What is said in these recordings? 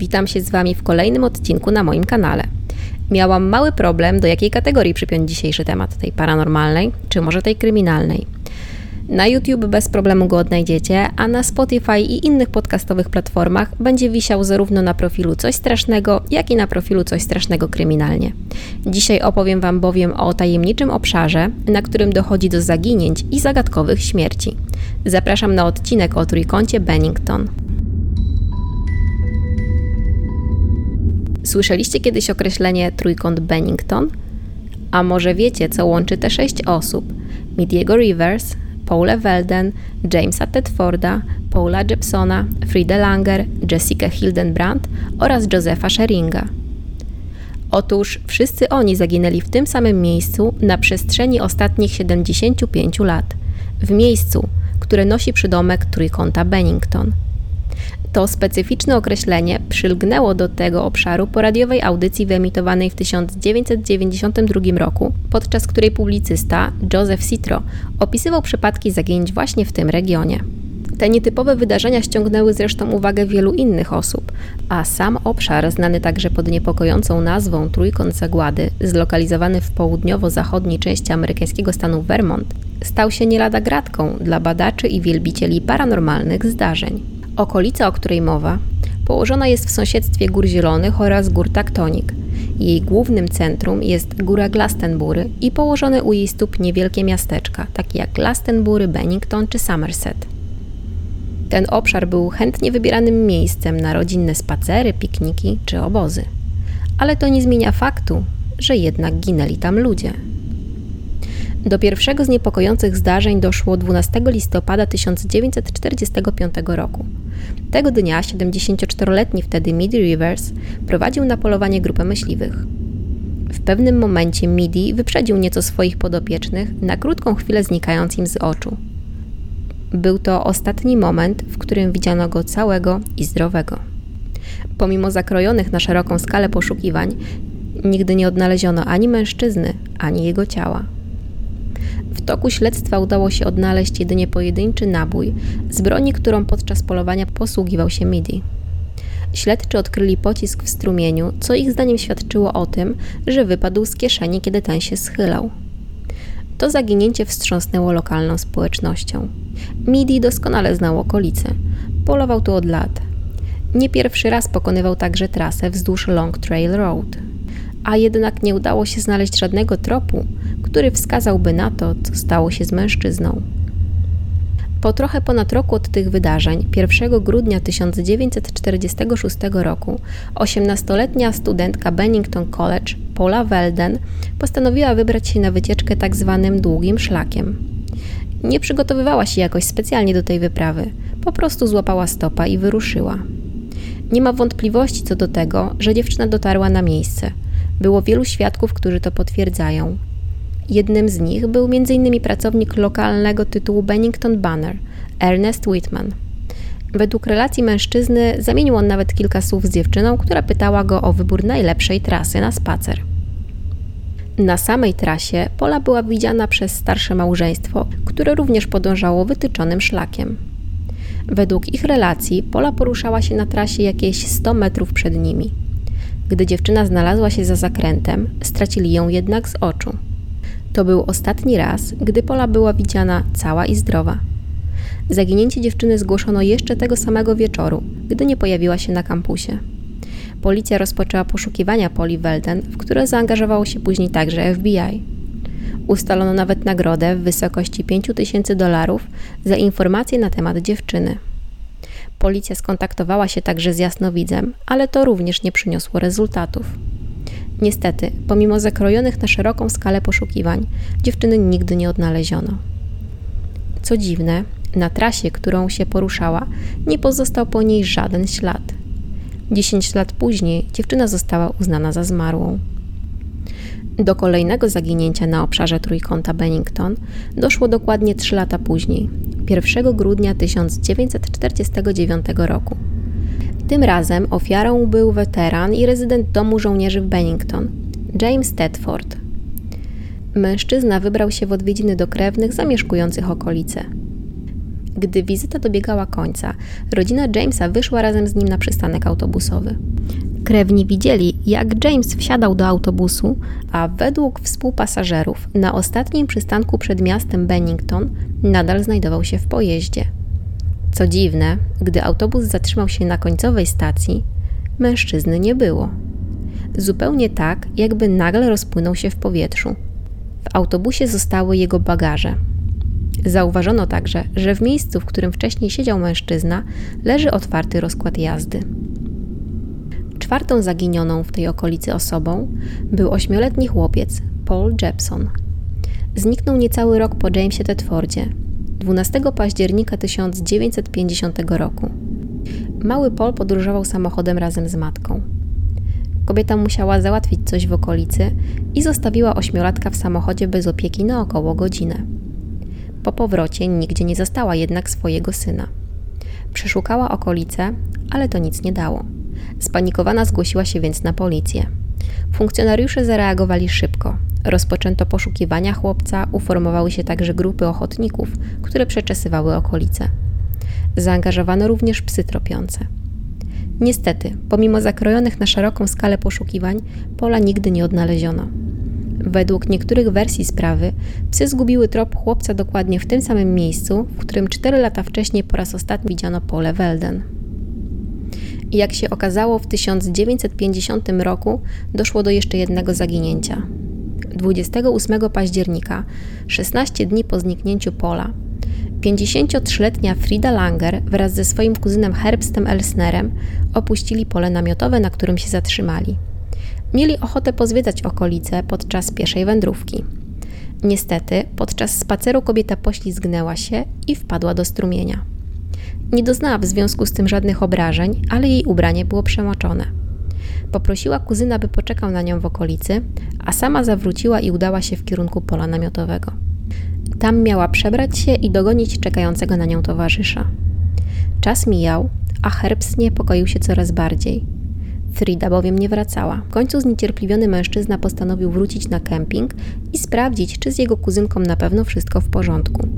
Witam się z Wami w kolejnym odcinku na moim kanale. Miałam mały problem, do jakiej kategorii przypiąć dzisiejszy temat, tej paranormalnej, czy może tej kryminalnej. Na YouTube bez problemu go odnajdziecie, a na Spotify i innych podcastowych platformach będzie wisiał zarówno na profilu Coś Strasznego, jak i na profilu Coś Strasznego Kryminalnie. Dzisiaj opowiem Wam bowiem o tajemniczym obszarze, na którym dochodzi do zaginięć i zagadkowych śmierci. Zapraszam na odcinek o trójkącie Bennington. Słyszeliście kiedyś określenie trójkąt Bennington? A może wiecie, co łączy te sześć osób? Midiego Rivers, Paula Welden, Jamesa Tedforda, Paula Jepsona, Frida Langer, Jessica Hildenbrand oraz Josepha Scheringa. Otóż wszyscy oni zaginęli w tym samym miejscu na przestrzeni ostatnich 75 lat, w miejscu, które nosi przydomek trójkąta Bennington. To specyficzne określenie przylgnęło do tego obszaru po radiowej audycji wyemitowanej w 1992 roku, podczas której publicysta Joseph Citro opisywał przypadki zaginięć właśnie w tym regionie. Te nietypowe wydarzenia ściągnęły zresztą uwagę wielu innych osób, a sam obszar, znany także pod niepokojącą nazwą Trójkąt Zagłady, zlokalizowany w południowo-zachodniej części amerykańskiego stanu Vermont, stał się nie lada gratką dla badaczy i wielbicieli paranormalnych zdarzeń. Okolica, o której mowa, położona jest w sąsiedztwie Gór Zielonych oraz Gór Taktonik. Jej głównym centrum jest Góra Glastonbury i położone u jej stóp niewielkie miasteczka, takie jak Glastonbury, Bennington czy Somerset. Ten obszar był chętnie wybieranym miejscem na rodzinne spacery, pikniki czy obozy. Ale to nie zmienia faktu, że jednak ginęli tam ludzie. Do pierwszego z niepokojących zdarzeń doszło 12 listopada 1945 roku. Tego dnia 74-letni wtedy Midi Rivers prowadził na polowanie grupę myśliwych. W pewnym momencie Midi wyprzedził nieco swoich podopiecznych, na krótką chwilę znikając im z oczu. Był to ostatni moment, w którym widziano go całego i zdrowego. Pomimo zakrojonych na szeroką skalę poszukiwań, nigdy nie odnaleziono ani mężczyzny, ani jego ciała. W toku śledztwa udało się odnaleźć jedynie pojedynczy nabój z broni, którą podczas polowania posługiwał się Midi. Śledczy odkryli pocisk w strumieniu, co ich zdaniem świadczyło o tym, że wypadł z kieszeni, kiedy ten się schylał. To zaginięcie wstrząsnęło lokalną społecznością. Midi doskonale znał okolice. Polował tu od lat. Nie pierwszy raz pokonywał także trasę wzdłuż Long Trail Road. A jednak nie udało się znaleźć żadnego tropu, który wskazałby na to, co stało się z mężczyzną. Po trochę ponad roku od tych wydarzeń, 1 grudnia 1946 roku, 18-letnia studentka Bennington College, Paula Welden, postanowiła wybrać się na wycieczkę tak zwanym długim szlakiem. Nie przygotowywała się jakoś specjalnie do tej wyprawy, po prostu złapała stopa i wyruszyła. Nie ma wątpliwości co do tego, że dziewczyna dotarła na miejsce. Było wielu świadków, którzy to potwierdzają. Jednym z nich był m.in. pracownik lokalnego tytułu Bennington Banner, Ernest Whitman. Według relacji mężczyzny zamienił on nawet kilka słów z dziewczyną, która pytała go o wybór najlepszej trasy na spacer. Na samej trasie Pola była widziana przez starsze małżeństwo, które również podążało wytyczonym szlakiem. Według ich relacji Pola poruszała się na trasie jakieś 100 metrów przed nimi. Gdy dziewczyna znalazła się za zakrętem, stracili ją jednak z oczu. To był ostatni raz, gdy Pola była widziana cała i zdrowa. Zaginięcie dziewczyny zgłoszono jeszcze tego samego wieczoru, gdy nie pojawiła się na kampusie. Policja rozpoczęła poszukiwania Poli Welden, w które zaangażowało się później także FBI. Ustalono nawet nagrodę w wysokości 5000 dolarów za informacje na temat dziewczyny. Policja skontaktowała się także z jasnowidzem, ale to również nie przyniosło rezultatów. Niestety, pomimo zakrojonych na szeroką skalę poszukiwań, dziewczyny nigdy nie odnaleziono. Co dziwne, na trasie, którą się poruszała, nie pozostał po niej żaden ślad. Dziesięć lat później dziewczyna została uznana za zmarłą. Do kolejnego zaginięcia na obszarze trójkąta Bennington doszło dokładnie trzy lata później, 1 grudnia 1949 roku. Tym razem ofiarą był weteran i rezydent domu żołnierzy w Bennington, James Tedford. Mężczyzna wybrał się w odwiedziny do krewnych zamieszkujących okolice. Gdy wizyta dobiegała końca, rodzina Jamesa wyszła razem z nim na przystanek autobusowy. Krewni widzieli, jak James wsiadał do autobusu, a według współpasażerów na ostatnim przystanku przed miastem Bennington nadal znajdował się w pojeździe. Co dziwne, gdy autobus zatrzymał się na końcowej stacji, mężczyzny nie było. Zupełnie tak, jakby nagle rozpłynął się w powietrzu. W autobusie zostały jego bagaże. Zauważono także, że w miejscu, w którym wcześniej siedział mężczyzna, leży otwarty rozkład jazdy. Czwartą zaginioną w tej okolicy osobą był ośmioletni chłopiec Paul Jepson. Zniknął niecały rok po Jamesie Tedfordzie, 12 października 1950 roku. Mały Paul podróżował samochodem razem z matką. Kobieta musiała załatwić coś w okolicy i zostawiła ośmiolatka w samochodzie bez opieki na około godzinę. Po powrocie nigdzie nie zastała jednak swojego syna. Przeszukała okolice, ale to nic nie dało. Spanikowana zgłosiła się więc na policję. Funkcjonariusze zareagowali szybko. Rozpoczęto poszukiwania chłopca, uformowały się także grupy ochotników, które przeczesywały okolice. Zaangażowano również psy tropiące. Niestety, pomimo zakrojonych na szeroką skalę poszukiwań, pola nigdy nie odnaleziono. Według niektórych wersji sprawy, psy zgubiły trop chłopca dokładnie w tym samym miejscu, w którym 4 lata wcześniej po raz ostatni widziano pole Welden. I jak się okazało, w 1950 roku doszło do jeszcze jednego zaginięcia. 28 października, 16 dni po zniknięciu Pola, 53-letnia Frida Langer wraz ze swoim kuzynem Herbstem Elsnerem opuścili pole namiotowe, na którym się zatrzymali. Mieli ochotę pozwiedzać okolice podczas pieszej wędrówki. Niestety, podczas spaceru kobieta poślizgnęła się i wpadła do strumienia. Nie doznała w związku z tym żadnych obrażeń, ale jej ubranie było przemoczone. Poprosiła kuzyna, by poczekał na nią w okolicy, a sama zawróciła i udała się w kierunku pola namiotowego. Tam miała przebrać się i dogonić czekającego na nią towarzysza. Czas mijał, a Herbst niepokoił się coraz bardziej. Frida bowiem nie wracała. W końcu zniecierpliwiony mężczyzna postanowił wrócić na kemping i sprawdzić, czy z jego kuzynką na pewno wszystko w porządku.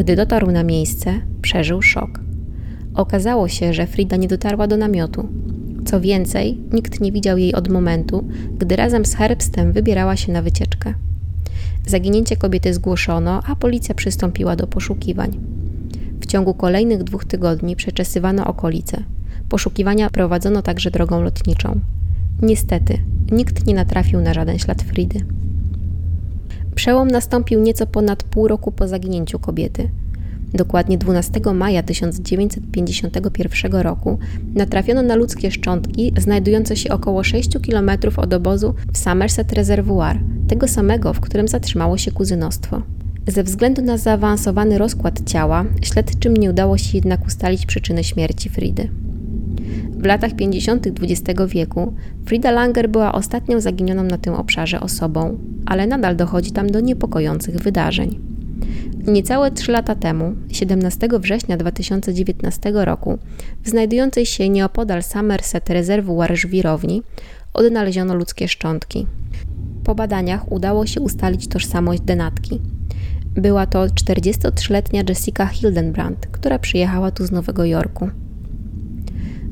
Gdy dotarł na miejsce, przeżył szok. Okazało się, że Frida nie dotarła do namiotu. Co więcej, nikt nie widział jej od momentu, gdy razem z Herbstem wybierała się na wycieczkę. Zaginięcie kobiety zgłoszono, a policja przystąpiła do poszukiwań. W ciągu kolejnych dwóch tygodni przeczesywano okolice. Poszukiwania prowadzono także drogą lotniczą. Niestety, nikt nie natrafił na żaden ślad Fridy. Przełom nastąpił nieco ponad pół roku po zaginięciu kobiety. Dokładnie 12 maja 1951 roku natrafiono na ludzkie szczątki znajdujące się około 6 km od obozu w Somerset Reservoir, tego samego, w którym zatrzymało się kuzynostwo. Ze względu na zaawansowany rozkład ciała, śledczym nie udało się jednak ustalić przyczyny śmierci Fridy. W latach 50. XX wieku Frida Langer była ostatnią zaginioną na tym obszarze osobą, ale nadal dochodzi tam do niepokojących wydarzeń. Niecałe 3 lata temu, 17 września 2019 roku, w znajdującej się nieopodal Somerset rezerwuar żwirowni odnaleziono ludzkie szczątki. Po badaniach udało się ustalić tożsamość denatki. Była to 43-letnia Jessica Hildenbrand, która przyjechała tu z Nowego Jorku.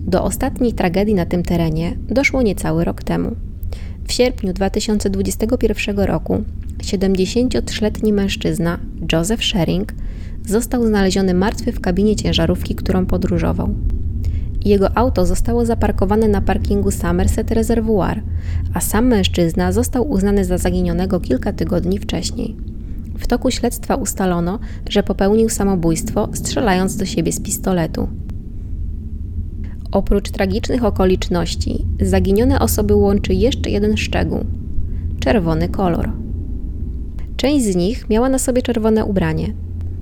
Do ostatniej tragedii na tym terenie doszło niecały rok temu. W sierpniu 2021 roku 73-letni mężczyzna Joseph Shering został znaleziony martwy w kabinie ciężarówki, którą podróżował. Jego auto zostało zaparkowane na parkingu Somerset Reservoir, a sam mężczyzna został uznany za zaginionego kilka tygodni wcześniej. W toku śledztwa ustalono, że popełnił samobójstwo, strzelając do siebie z pistoletu. Oprócz tragicznych okoliczności, zaginione osoby łączy jeszcze jeden szczegół czerwony kolor. Część z nich miała na sobie czerwone ubranie.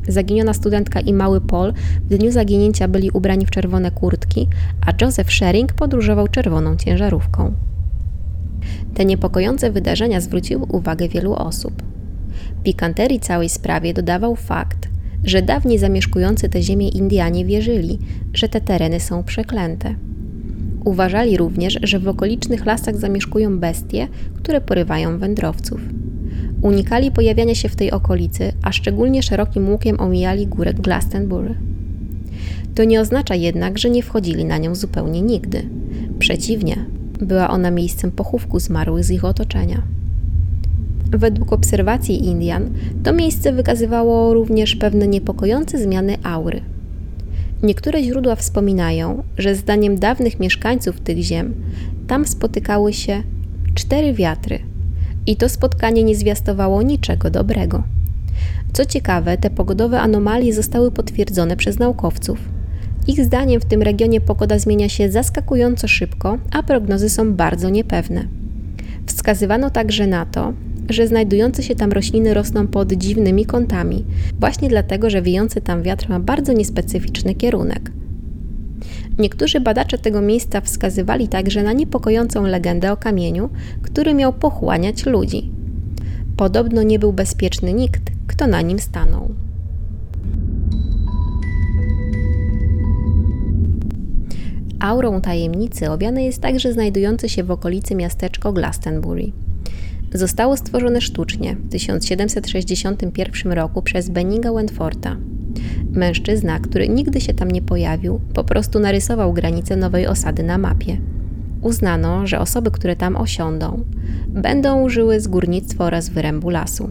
Zaginiona studentka i mały Paul w dniu zaginięcia byli ubrani w czerwone kurtki, a Joseph Shering podróżował czerwoną ciężarówką. Te niepokojące wydarzenia zwróciły uwagę wielu osób. Pikanterii całej sprawie dodawał fakt, że dawniej zamieszkujący te ziemię Indianie wierzyli, że te tereny są przeklęte. Uważali również, że w okolicznych lasach zamieszkują bestie, które porywają wędrowców. Unikali pojawiania się w tej okolicy, a szczególnie szerokim łukiem omijali górę Glastonbury. To nie oznacza jednak, że nie wchodzili na nią zupełnie nigdy. Przeciwnie, była ona miejscem pochówku zmarłych z ich otoczenia. Według obserwacji Indian, to miejsce wykazywało również pewne niepokojące zmiany aury. Niektóre źródła wspominają, że zdaniem dawnych mieszkańców tych ziem, tam spotykały się cztery wiatry i to spotkanie nie zwiastowało niczego dobrego. Co ciekawe, te pogodowe anomalie zostały potwierdzone przez naukowców. Ich zdaniem w tym regionie pogoda zmienia się zaskakująco szybko, a prognozy są bardzo niepewne. Wskazywano także na to, że znajdujące się tam rośliny rosną pod dziwnymi kątami, właśnie dlatego, że wiejący tam wiatr ma bardzo niespecyficzny kierunek. Niektórzy badacze tego miejsca wskazywali także na niepokojącą legendę o kamieniu, który miał pochłaniać ludzi. Podobno nie był bezpieczny nikt, kto na nim stanął. Aurą tajemnicy owiane jest także znajdujące się w okolicy miasteczko Glastonbury. Zostało stworzone sztucznie w 1761 roku przez Benninga Wentforta. Mężczyzna, który nigdy się tam nie pojawił, po prostu narysował granicę nowej osady na mapie. Uznano, że osoby, które tam osiądą, będą żyły z górnictwa oraz wyrębu lasu.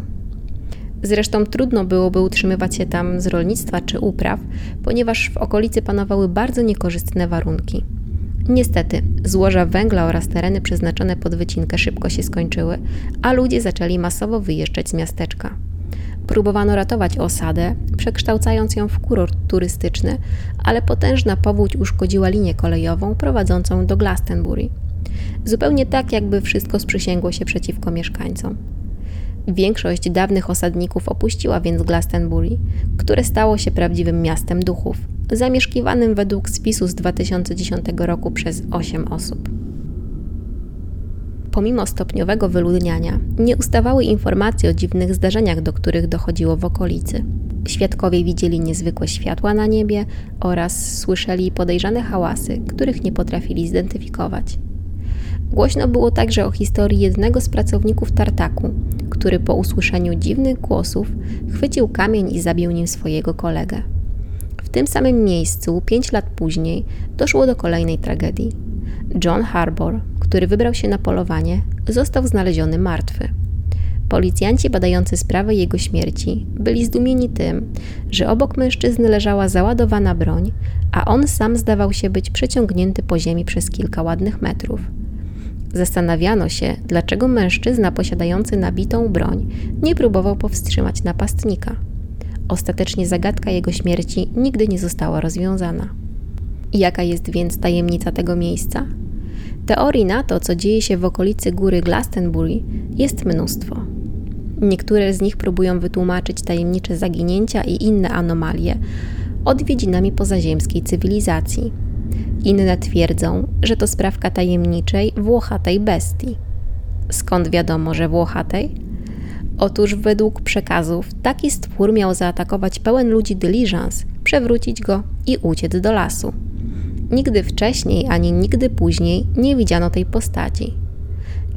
Zresztą trudno byłoby utrzymywać się tam z rolnictwa czy upraw, ponieważ w okolicy panowały bardzo niekorzystne warunki. Niestety, złoża węgla oraz tereny przeznaczone pod wycinkę szybko się skończyły, a ludzie zaczęli masowo wyjeżdżać z miasteczka. Próbowano ratować osadę, przekształcając ją w kurort turystyczny, ale potężna powódź uszkodziła linię kolejową prowadzącą do Glastonbury. Zupełnie tak, jakby wszystko sprzysięgło się przeciwko mieszkańcom. Większość dawnych osadników opuściła więc Glastonbury, które stało się prawdziwym miastem duchów, zamieszkiwanym według spisu z 2010 roku przez 8 osób. Pomimo stopniowego wyludniania, nie ustawały informacje o dziwnych zdarzeniach, do których dochodziło w okolicy. Świadkowie widzieli niezwykłe światła na niebie oraz słyszeli podejrzane hałasy, których nie potrafili zidentyfikować. Głośno było także o historii jednego z pracowników tartaku, który po usłyszeniu dziwnych głosów chwycił kamień i zabił nim swojego kolegę. Tym samym miejscu, pięć lat później, doszło do kolejnej tragedii. John Harbour, który wybrał się na polowanie, został znaleziony martwy. Policjanci badający sprawę jego śmierci byli zdumieni tym, że obok mężczyzny leżała załadowana broń, a on sam zdawał się być przeciągnięty po ziemi przez kilka ładnych metrów. Zastanawiano się, dlaczego mężczyzna posiadający nabitą broń nie próbował powstrzymać napastnika. Ostatecznie zagadka jego śmierci nigdy nie została rozwiązana. Jaka jest więc tajemnica tego miejsca? Teorii na to, co dzieje się w okolicy góry Glastonbury, jest mnóstwo. Niektóre z nich próbują wytłumaczyć tajemnicze zaginięcia i inne anomalie odwiedzinami pozaziemskiej cywilizacji. Inne twierdzą, że to sprawka tajemniczej, włochatej bestii. Skąd wiadomo, że włochatej? Otóż według przekazów taki stwór miał zaatakować pełen ludzi dyliżans, przewrócić go i uciec do lasu. Nigdy wcześniej ani nigdy później nie widziano tej postaci.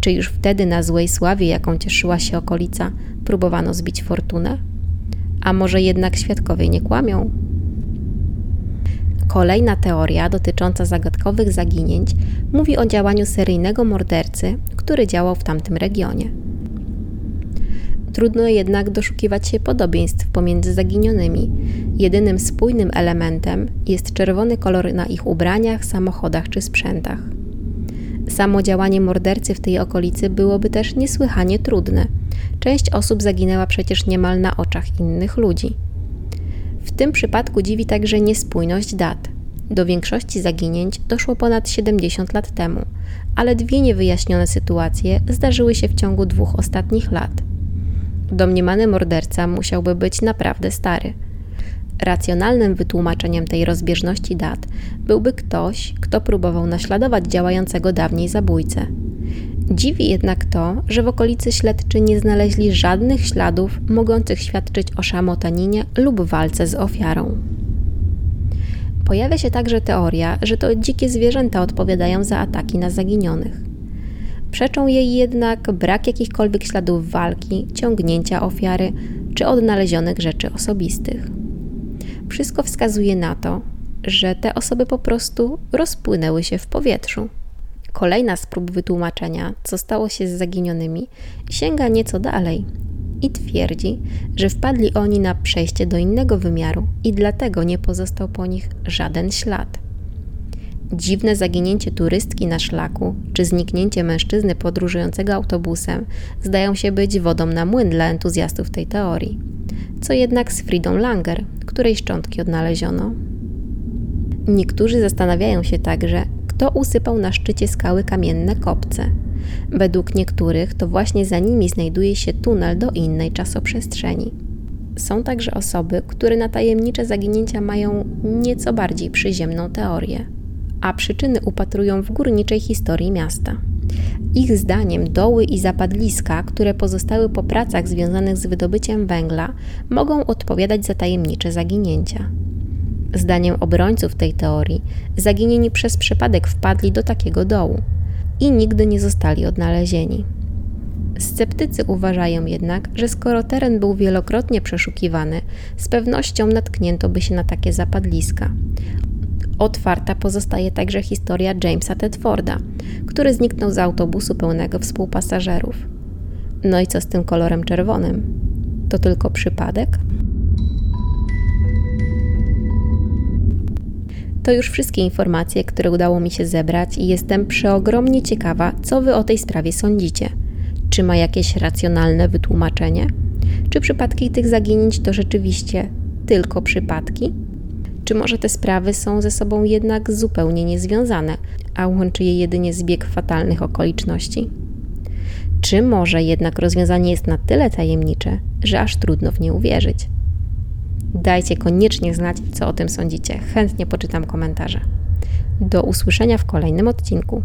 Czy już wtedy na złej sławie, jaką cieszyła się okolica, próbowano zbić fortunę? A może jednak świadkowie nie kłamią? Kolejna teoria dotycząca zagadkowych zaginięć mówi o działaniu seryjnego mordercy, który działał w tamtym regionie. Trudno jednak doszukiwać się podobieństw pomiędzy zaginionymi. Jedynym spójnym elementem jest czerwony kolor na ich ubraniach, samochodach czy sprzętach. Samo działanie mordercy w tej okolicy byłoby też niesłychanie trudne. Część osób zaginęła przecież niemal na oczach innych ludzi. W tym przypadku dziwi także niespójność dat. Do większości zaginięć doszło ponad 70 lat temu, ale dwie niewyjaśnione sytuacje zdarzyły się w ciągu dwóch ostatnich lat. Domniemany morderca musiałby być naprawdę stary. Racjonalnym wytłumaczeniem tej rozbieżności dat byłby ktoś, kto próbował naśladować działającego dawniej zabójcę. Dziwi jednak to, że w okolicy śledczy nie znaleźli żadnych śladów mogących świadczyć o szamotaninie lub walce z ofiarą. Pojawia się także teoria, że to dzikie zwierzęta odpowiadają za ataki na zaginionych. Przeczą jej jednak brak jakichkolwiek śladów walki, ciągnięcia ofiary czy odnalezionych rzeczy osobistych. Wszystko wskazuje na to, że te osoby po prostu rozpłynęły się w powietrzu. Kolejna z prób wytłumaczenia, co stało się z zaginionymi, sięga nieco dalej i twierdzi, że wpadli oni na przejście do innego wymiaru i dlatego nie pozostał po nich żaden ślad. Dziwne zaginięcie turystki na szlaku czy zniknięcie mężczyzny podróżującego autobusem zdają się być wodą na młyn dla entuzjastów tej teorii. Co jednak z Fridą Langer, której szczątki odnaleziono? Niektórzy zastanawiają się także, kto usypał na szczycie skały kamienne kopce. Według niektórych to właśnie za nimi znajduje się tunel do innej czasoprzestrzeni. Są także osoby, które na tajemnicze zaginięcia mają nieco bardziej przyziemną teorię, a przyczyny upatrują w górniczej historii miasta. Ich zdaniem doły i zapadliska, które pozostały po pracach związanych z wydobyciem węgla, mogą odpowiadać za tajemnicze zaginięcia. Zdaniem obrońców tej teorii, zaginieni przez przypadek wpadli do takiego dołu i nigdy nie zostali odnalezieni. Sceptycy uważają jednak, że skoro teren był wielokrotnie przeszukiwany, z pewnością natknięto by się na takie zapadliska. Otwarta pozostaje także historia Jamesa Tedforda, który zniknął z autobusu pełnego współpasażerów. No i co z tym kolorem czerwonym? To tylko przypadek? To już wszystkie informacje, które udało mi się zebrać i jestem przeogromnie ciekawa, co Wy o tej sprawie sądzicie. Czy ma jakieś racjonalne wytłumaczenie? Czy przypadki tych zaginięć to rzeczywiście tylko przypadki? Czy może te sprawy są ze sobą jednak zupełnie niezwiązane, a łączy je jedynie zbieg fatalnych okoliczności? Czy może jednak rozwiązanie jest na tyle tajemnicze, że aż trudno w nie uwierzyć? Dajcie koniecznie znać, co o tym sądzicie. Chętnie poczytam komentarze. Do usłyszenia w kolejnym odcinku.